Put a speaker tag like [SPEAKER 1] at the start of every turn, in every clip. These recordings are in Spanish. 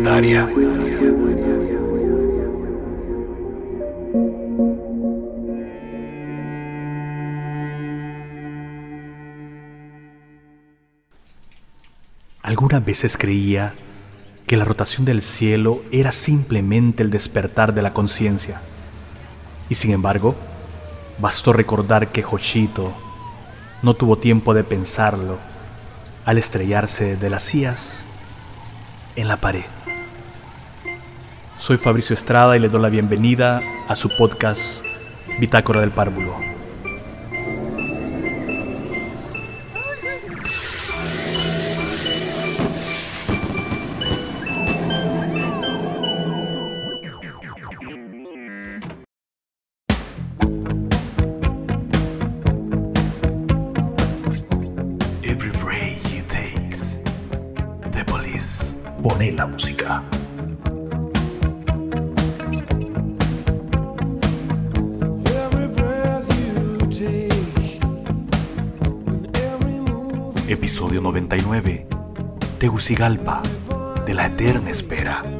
[SPEAKER 1] es Poetaria.
[SPEAKER 2] Algunas veces creía que la rotación del cielo era simplemente el despertar de la conciencia. Y sin embargo, bastó recordar que Joshito no tuvo tiempo de pensarlo al estrellarse de las sillas en la pared. Soy Fabricio Estrada y le doy la bienvenida a su podcast Bitácora del Párvulo.
[SPEAKER 1] Episodio 99. Tegucigalpa, de la eterna espera.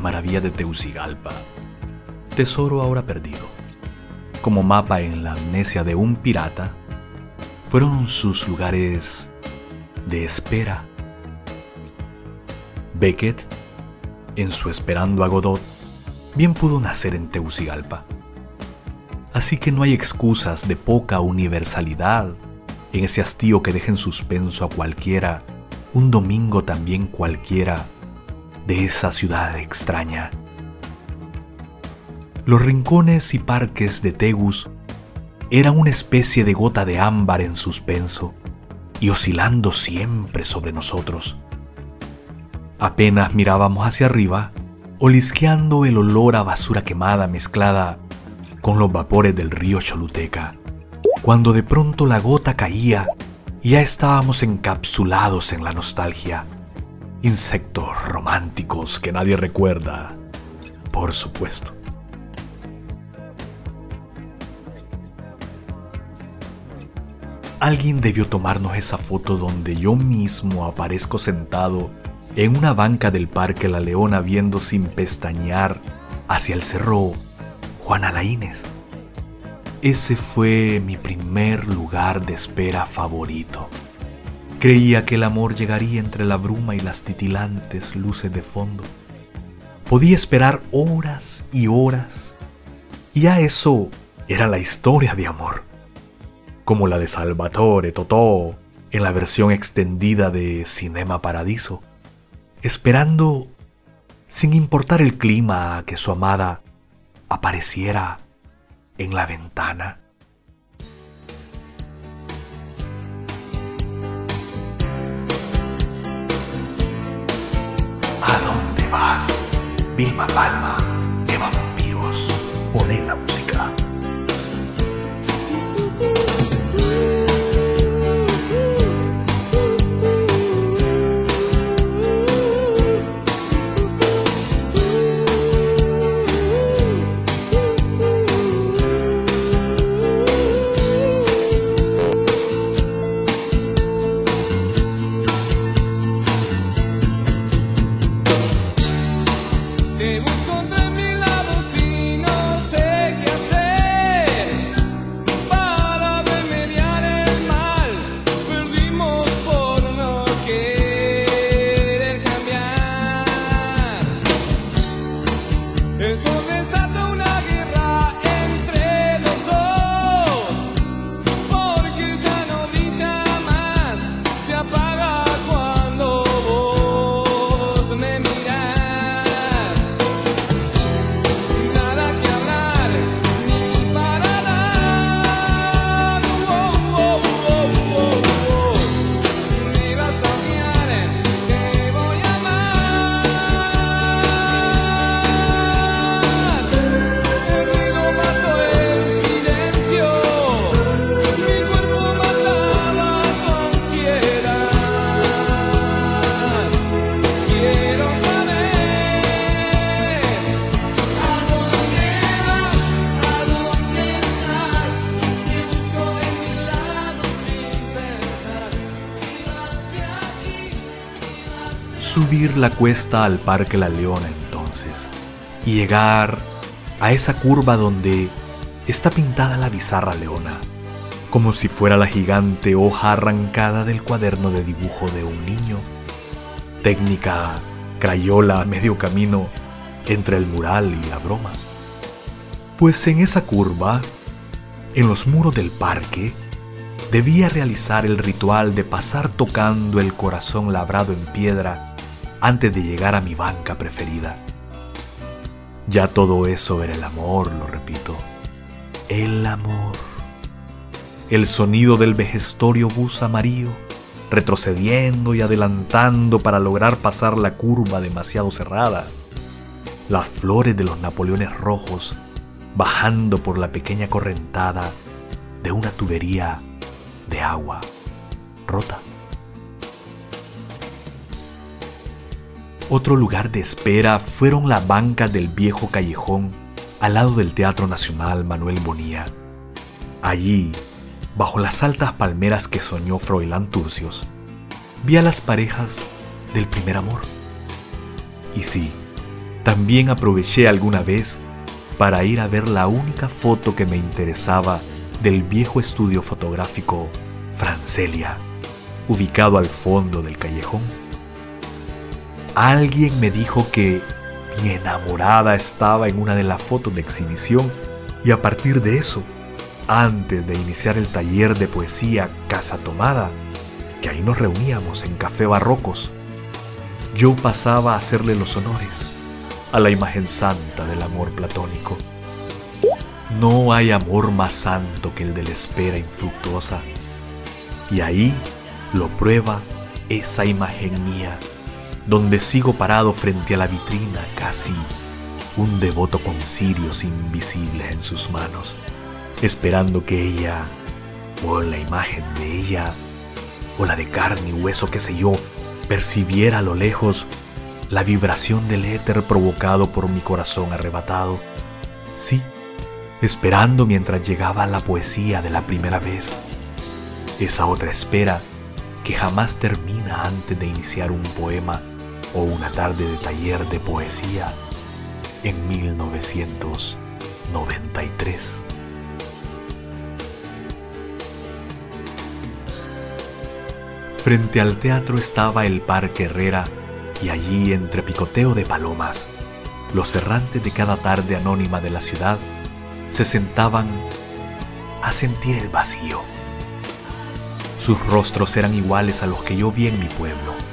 [SPEAKER 1] Maravillas de Teucigalpa. Tesoro ahora perdido. Como mapa en la amnesia de un pirata, fueron sus lugares de espera. Beckett, en su Esperando a Godot, bien pudo nacer en Teucigalpa. Así que no hay excusas de poca universalidad en ese hastío que deja en suspenso a cualquiera, un domingo también cualquiera, de esa ciudad extraña. Los rincones y parques de Tegus eran una especie de gota de ámbar en suspenso y oscilando siempre sobre nosotros. Apenas mirábamos hacia arriba, olisqueando el olor a basura quemada mezclada con los vapores del río Choluteca, cuando de pronto la gota caía y ya estábamos encapsulados en la nostalgia. Insectos románticos que nadie recuerda, por supuesto. Alguien debió tomarnos esa foto donde yo mismo aparezco sentado en una banca del Parque La Leona viendo sin pestañear hacia el cerro Juana Laínez. Ese fue mi primer lugar de espera favorito. Creía que el amor llegaría entre la bruma y las titilantes luces de fondo. Podía esperar horas y horas. Y ya eso era la historia de amor. Como la de Salvatore Totò en la versión extendida de Cinema Paradiso. Esperando sin importar el clima a que su amada apareciera en la ventana. Vilma Palma, La cuesta al Parque La Leona entonces y llegar a esa curva donde está pintada la bizarra leona, como si fuera la gigante hoja arrancada del cuaderno de dibujo de un niño. Técnica crayola a medio camino entre el mural y la broma. Pues en esa curva, en los muros del parque, debía realizar el ritual de pasar tocando el corazón labrado en piedra antes de llegar a mi banca preferida. Ya todo eso era el amor, lo repito. El amor. El sonido del vejestorio bus amarillo, retrocediendo y adelantando para lograr pasar la curva demasiado cerrada. Las flores de los Napoleones rojos bajando por la pequeña correntada de una tubería de agua rota. Otro lugar de espera fueron las bancas del viejo callejón al lado del Teatro Nacional Manuel Bonía. Allí, bajo las altas palmeras que soñó Froilán Turcios, vi a las parejas del primer amor. Y sí, también aproveché alguna vez para ir a ver la única foto que me interesaba del viejo estudio fotográfico Francelia, ubicado al fondo del callejón. Alguien me dijo que mi enamorada estaba en una de las fotos de exhibición y a partir de eso, antes de iniciar el taller de poesía Casa Tomada, que ahí nos reuníamos en Café Barrocos, yo pasaba a hacerle los honores a la imagen santa del amor platónico. No hay amor más santo que el de la espera infructuosa. Y ahí lo prueba esa imagen mía donde sigo parado frente a la vitrina casi un devoto con cirios invisibles en sus manos, esperando que ella, o la imagen de ella, o la de carne y hueso que sé yo, percibiera a lo lejos la vibración del éter provocado por mi corazón arrebatado. Sí, esperando mientras llegaba la poesía de la primera vez. Esa otra espera que jamás termina antes de iniciar un poema o una tarde de taller de poesía en 1993. Frente al teatro estaba el Parque Herrera y allí entre picoteo de palomas, los errantes de cada tarde anónima de la ciudad se sentaban a sentir el vacío. Sus rostros eran iguales a los que yo vi en mi pueblo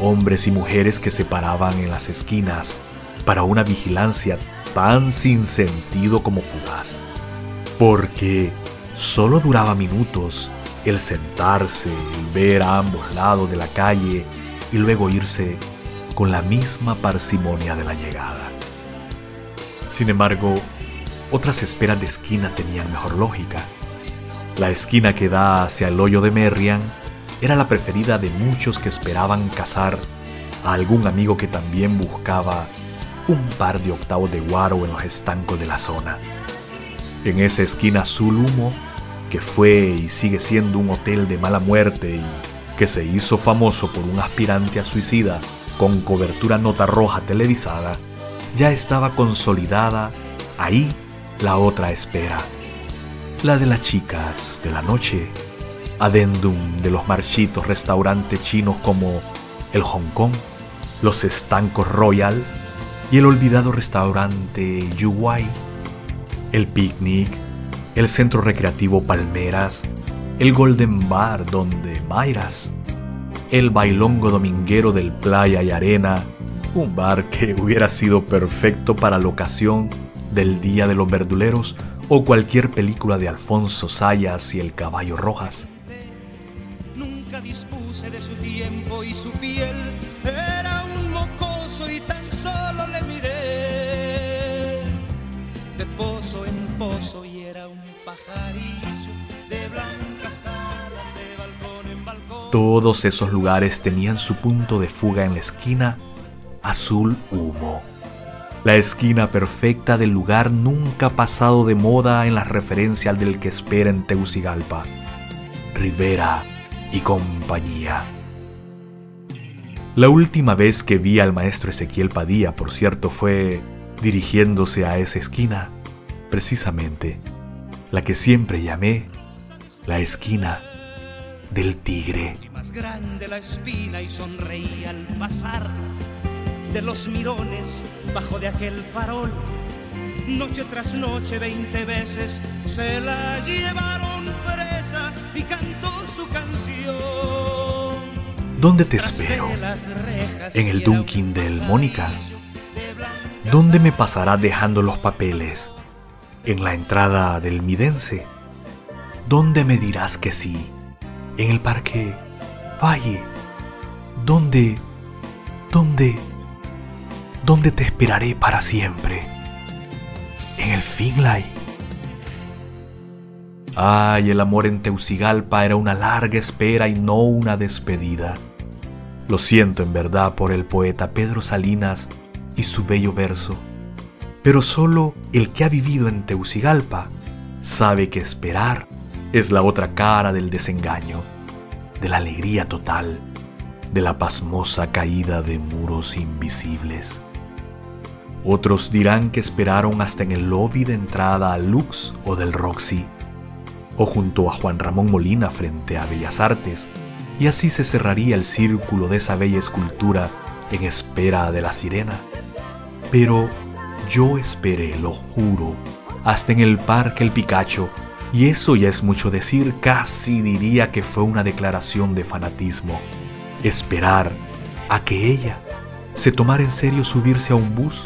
[SPEAKER 1] hombres y mujeres que se paraban en las esquinas para una vigilancia tan sin sentido como fugaz. Porque solo duraba minutos el sentarse, el ver a ambos lados de la calle y luego irse con la misma parsimonia de la llegada. Sin embargo, otras esperas de esquina tenían mejor lógica. La esquina que da hacia el hoyo de Merriam era la preferida de muchos que esperaban casar a algún amigo que también buscaba un par de octavos de guaro en los estancos de la zona. En esa esquina azul humo, que fue y sigue siendo un hotel de mala muerte y que se hizo famoso por un aspirante a suicida con cobertura nota roja televisada, ya estaba consolidada ahí la otra espera, la de las chicas de la noche adendum de los marchitos restaurantes chinos como el Hong Kong, los estancos Royal y el olvidado restaurante Yuwai, el picnic, el centro recreativo Palmeras, el Golden Bar donde Mayras, el bailongo dominguero del Playa y Arena, un bar que hubiera sido perfecto para la ocasión del Día de los Verduleros o cualquier película de Alfonso Sayas y el Caballo Rojas
[SPEAKER 3] de su tiempo y su piel era un mocoso y tan solo le miré de pozo en pozo y era un pajarillo de blancas alas de balcón en balcón.
[SPEAKER 1] Todos esos lugares tenían su punto de fuga en la esquina azul humo. La esquina perfecta del lugar nunca pasado de moda en la referencia al del que espera en Teucigalpa. Rivera, y compañía. La última vez que vi al maestro Ezequiel Padilla, por cierto, fue dirigiéndose a esa esquina, precisamente la que siempre llamé la esquina del tigre.
[SPEAKER 4] Más grande la espina y sonreía al pasar de los mirones bajo de aquel farol. Noche tras noche, veinte veces se la llevaron y cantó su canción.
[SPEAKER 1] ¿Dónde te espero? ¿En el Dunkin' del Mónica? ¿Dónde me pasará dejando los papeles? ¿En la entrada del Midense? ¿Dónde me dirás que sí? ¿En el parque Valle? ¿Dónde? ¿Dónde? ¿Dónde te esperaré para siempre? ¿En el Finlay? Ay, el amor en Teucigalpa era una larga espera y no una despedida. Lo siento en verdad por el poeta Pedro Salinas y su bello verso. Pero solo el que ha vivido en Teucigalpa sabe que esperar es la otra cara del desengaño, de la alegría total, de la pasmosa caída de muros invisibles. Otros dirán que esperaron hasta en el lobby de entrada al Lux o del Roxy, o junto a Juan Ramón Molina frente a Bellas Artes, y así se cerraría el círculo de esa bella escultura en espera de la sirena. Pero yo esperé, lo juro, hasta en el Parque El Picacho, y eso ya es mucho decir, casi diría que fue una declaración de fanatismo. Esperar a que ella se tomara en serio subirse a un bus,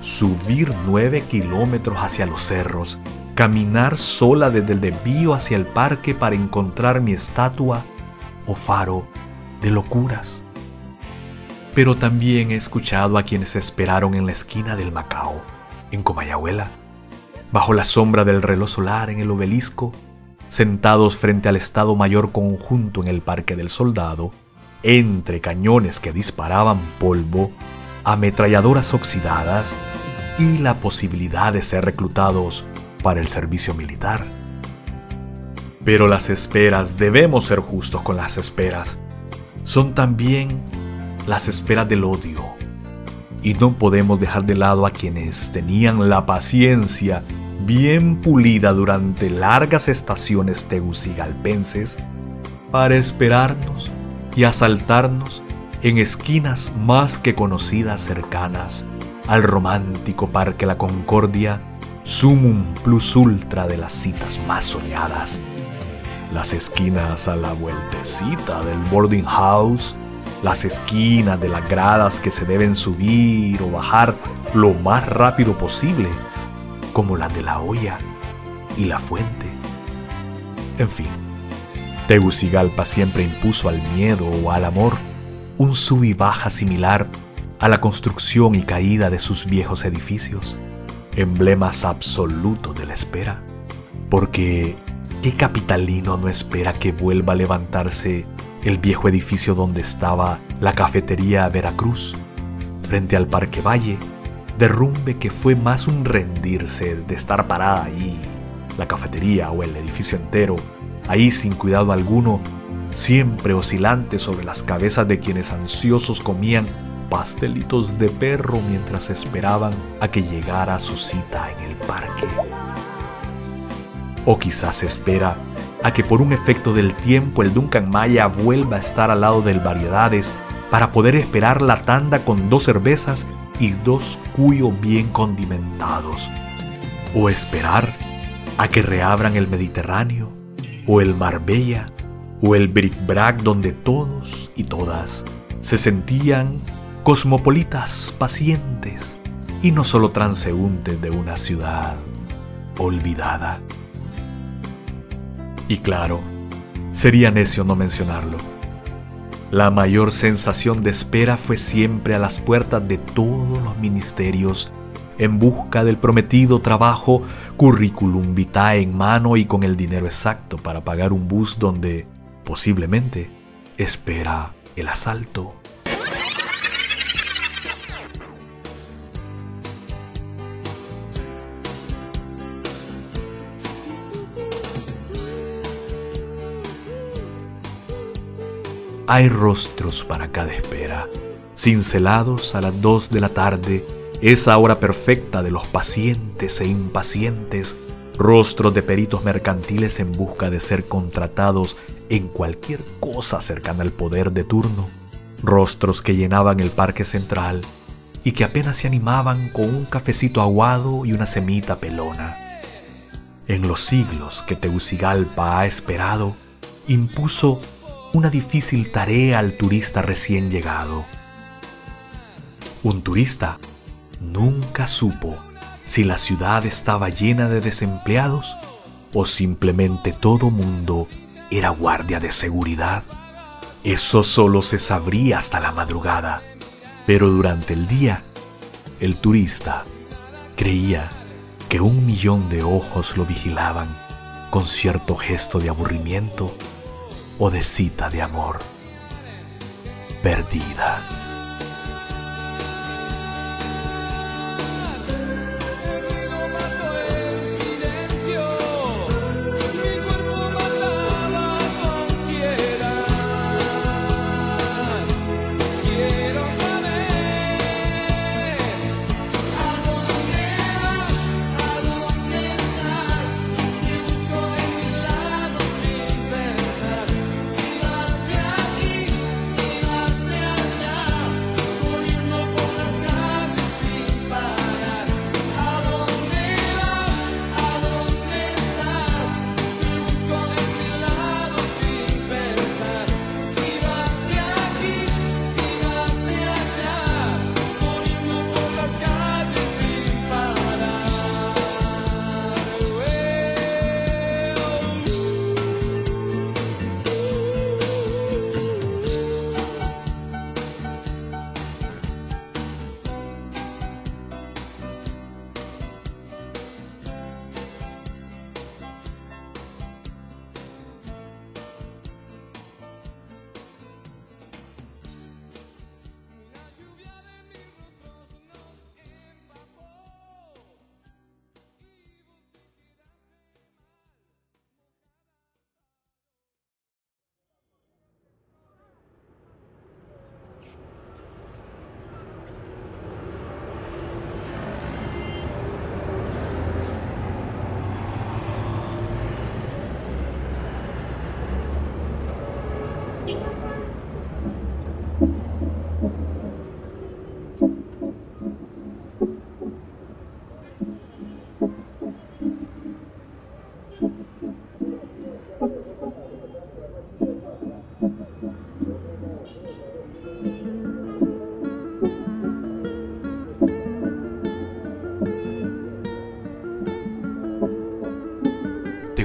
[SPEAKER 1] subir nueve kilómetros hacia los cerros, caminar sola desde el desvío hacia el parque para encontrar mi estatua o faro de locuras. Pero también he escuchado a quienes esperaron en la esquina del Macao, en Comayagüela, bajo la sombra del reloj solar en el obelisco, sentados frente al Estado Mayor Conjunto en el Parque del Soldado, entre cañones que disparaban polvo, ametralladoras oxidadas y la posibilidad de ser reclutados para el servicio militar. Pero las esperas, debemos ser justos con las esperas, son también las esperas del odio. Y no podemos dejar de lado a quienes tenían la paciencia bien pulida durante largas estaciones tegucigalpenses para esperarnos y asaltarnos en esquinas más que conocidas cercanas al romántico Parque La Concordia, sumum plus ultra de las citas más soñadas. Las esquinas a la vueltecita del boarding house, las esquinas de las gradas que se deben subir o bajar lo más rápido posible, como las de la olla y la fuente. En fin, Tegucigalpa siempre impuso al miedo o al amor un sub y baja similar a la construcción y caída de sus viejos edificios, emblemas absolutos de la espera. Porque, ¿qué capitalino no espera que vuelva a levantarse el viejo edificio donde estaba la cafetería Veracruz, frente al Parque Valle? Derrumbe que fue más un rendirse de estar parada ahí, la cafetería o el edificio entero, ahí sin cuidado alguno, siempre oscilante sobre las cabezas de quienes ansiosos comían pastelitos de perro mientras esperaban a que llegara su cita en el parque. O quizás espera a que por un efecto del tiempo el Duncan Maya vuelva a estar al lado del Variedades para poder esperar la tanda con dos cervezas y dos cuyos bien condimentados. O esperar a que reabran el Mediterráneo, o el Marbella, o el Bric-Brac donde todos y todas se sentían cosmopolitas pacientes y no solo transeúntes de una ciudad olvidada. Y claro, sería necio no mencionarlo. La mayor sensación de espera fue siempre a las puertas de todos los ministerios en busca del prometido trabajo, currículum vitae en mano y con el dinero exacto para pagar un bus donde, posiblemente, espera el asalto. Hay rostros para cada espera, cincelados a las dos de la tarde, esa hora perfecta de los pacientes e impacientes, rostros de peritos mercantiles en busca de ser contratados en cualquier cosa cercana al poder de turno, rostros que llenaban el parque central y que apenas se animaban con un cafecito aguado y una semita pelona. En los siglos que Tegucigalpa ha esperado, impuso una difícil tarea al turista recién llegado. Un turista nunca supo si la ciudad estaba llena de desempleados o simplemente todo mundo era guardia de seguridad. Eso solo se sabría hasta la madrugada, pero durante el día, el turista creía que un millón de ojos lo vigilaban con cierto gesto de aburrimiento o de cita de amor perdida.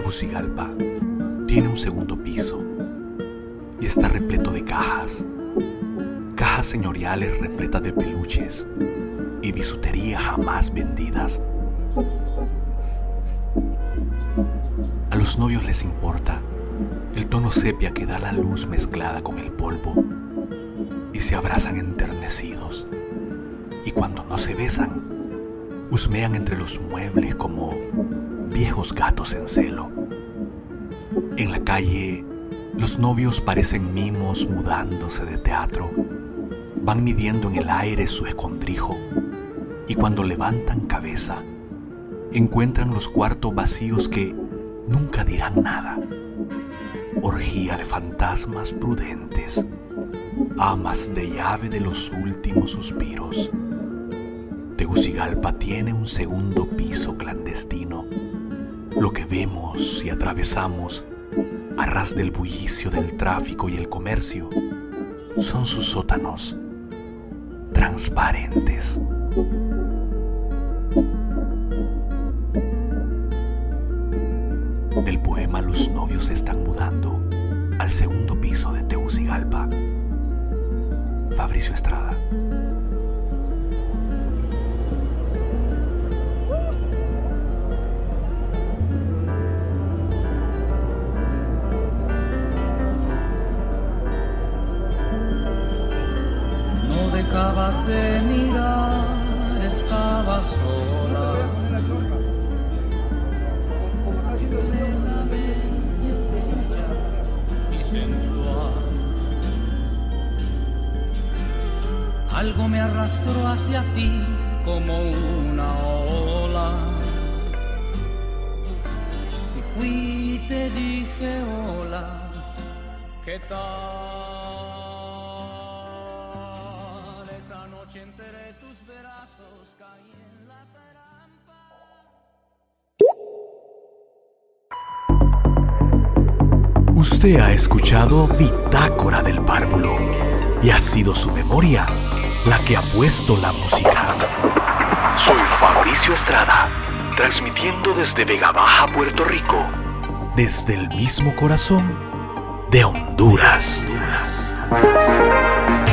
[SPEAKER 1] Tegucigalpa tiene un segundo piso y está repleto de cajas. Cajas señoriales repletas de peluches y bisutería jamás vendidas. A los novios les importa el tono sepia que da la luz mezclada con el polvo y se abrazan enternecidos. Y cuando no se besan, husmean entre los muebles como viejos gatos en celo. En la calle, los novios parecen mimos mudándose de teatro. Van midiendo en el aire su escondrijo y cuando levantan cabeza, encuentran los cuartos vacíos que nunca dirán nada. Orgía de fantasmas prudentes, amas de llave de los últimos suspiros. Tegucigalpa tiene un segundo piso clandestino. Lo que vemos y atravesamos a ras del bullicio del tráfico y el comercio son sus sótanos transparentes. Del poema Los novios se están mudando al segundo piso de Tegucigalpa. Fabricio Estrada.
[SPEAKER 5] Arrastró hacia ti como una ola. Y fui y te dije hola, ¿qué tal? Esa noche entre tus brazos caí en la trampa.
[SPEAKER 1] Usted ha escuchado Bitácora del Párvulo y ha sido su memoria la que ha puesto la música.
[SPEAKER 6] Soy Fabricio Estrada, transmitiendo desde Vega Baja, Puerto Rico.
[SPEAKER 1] Desde el mismo corazón de Honduras.
[SPEAKER 3] Thank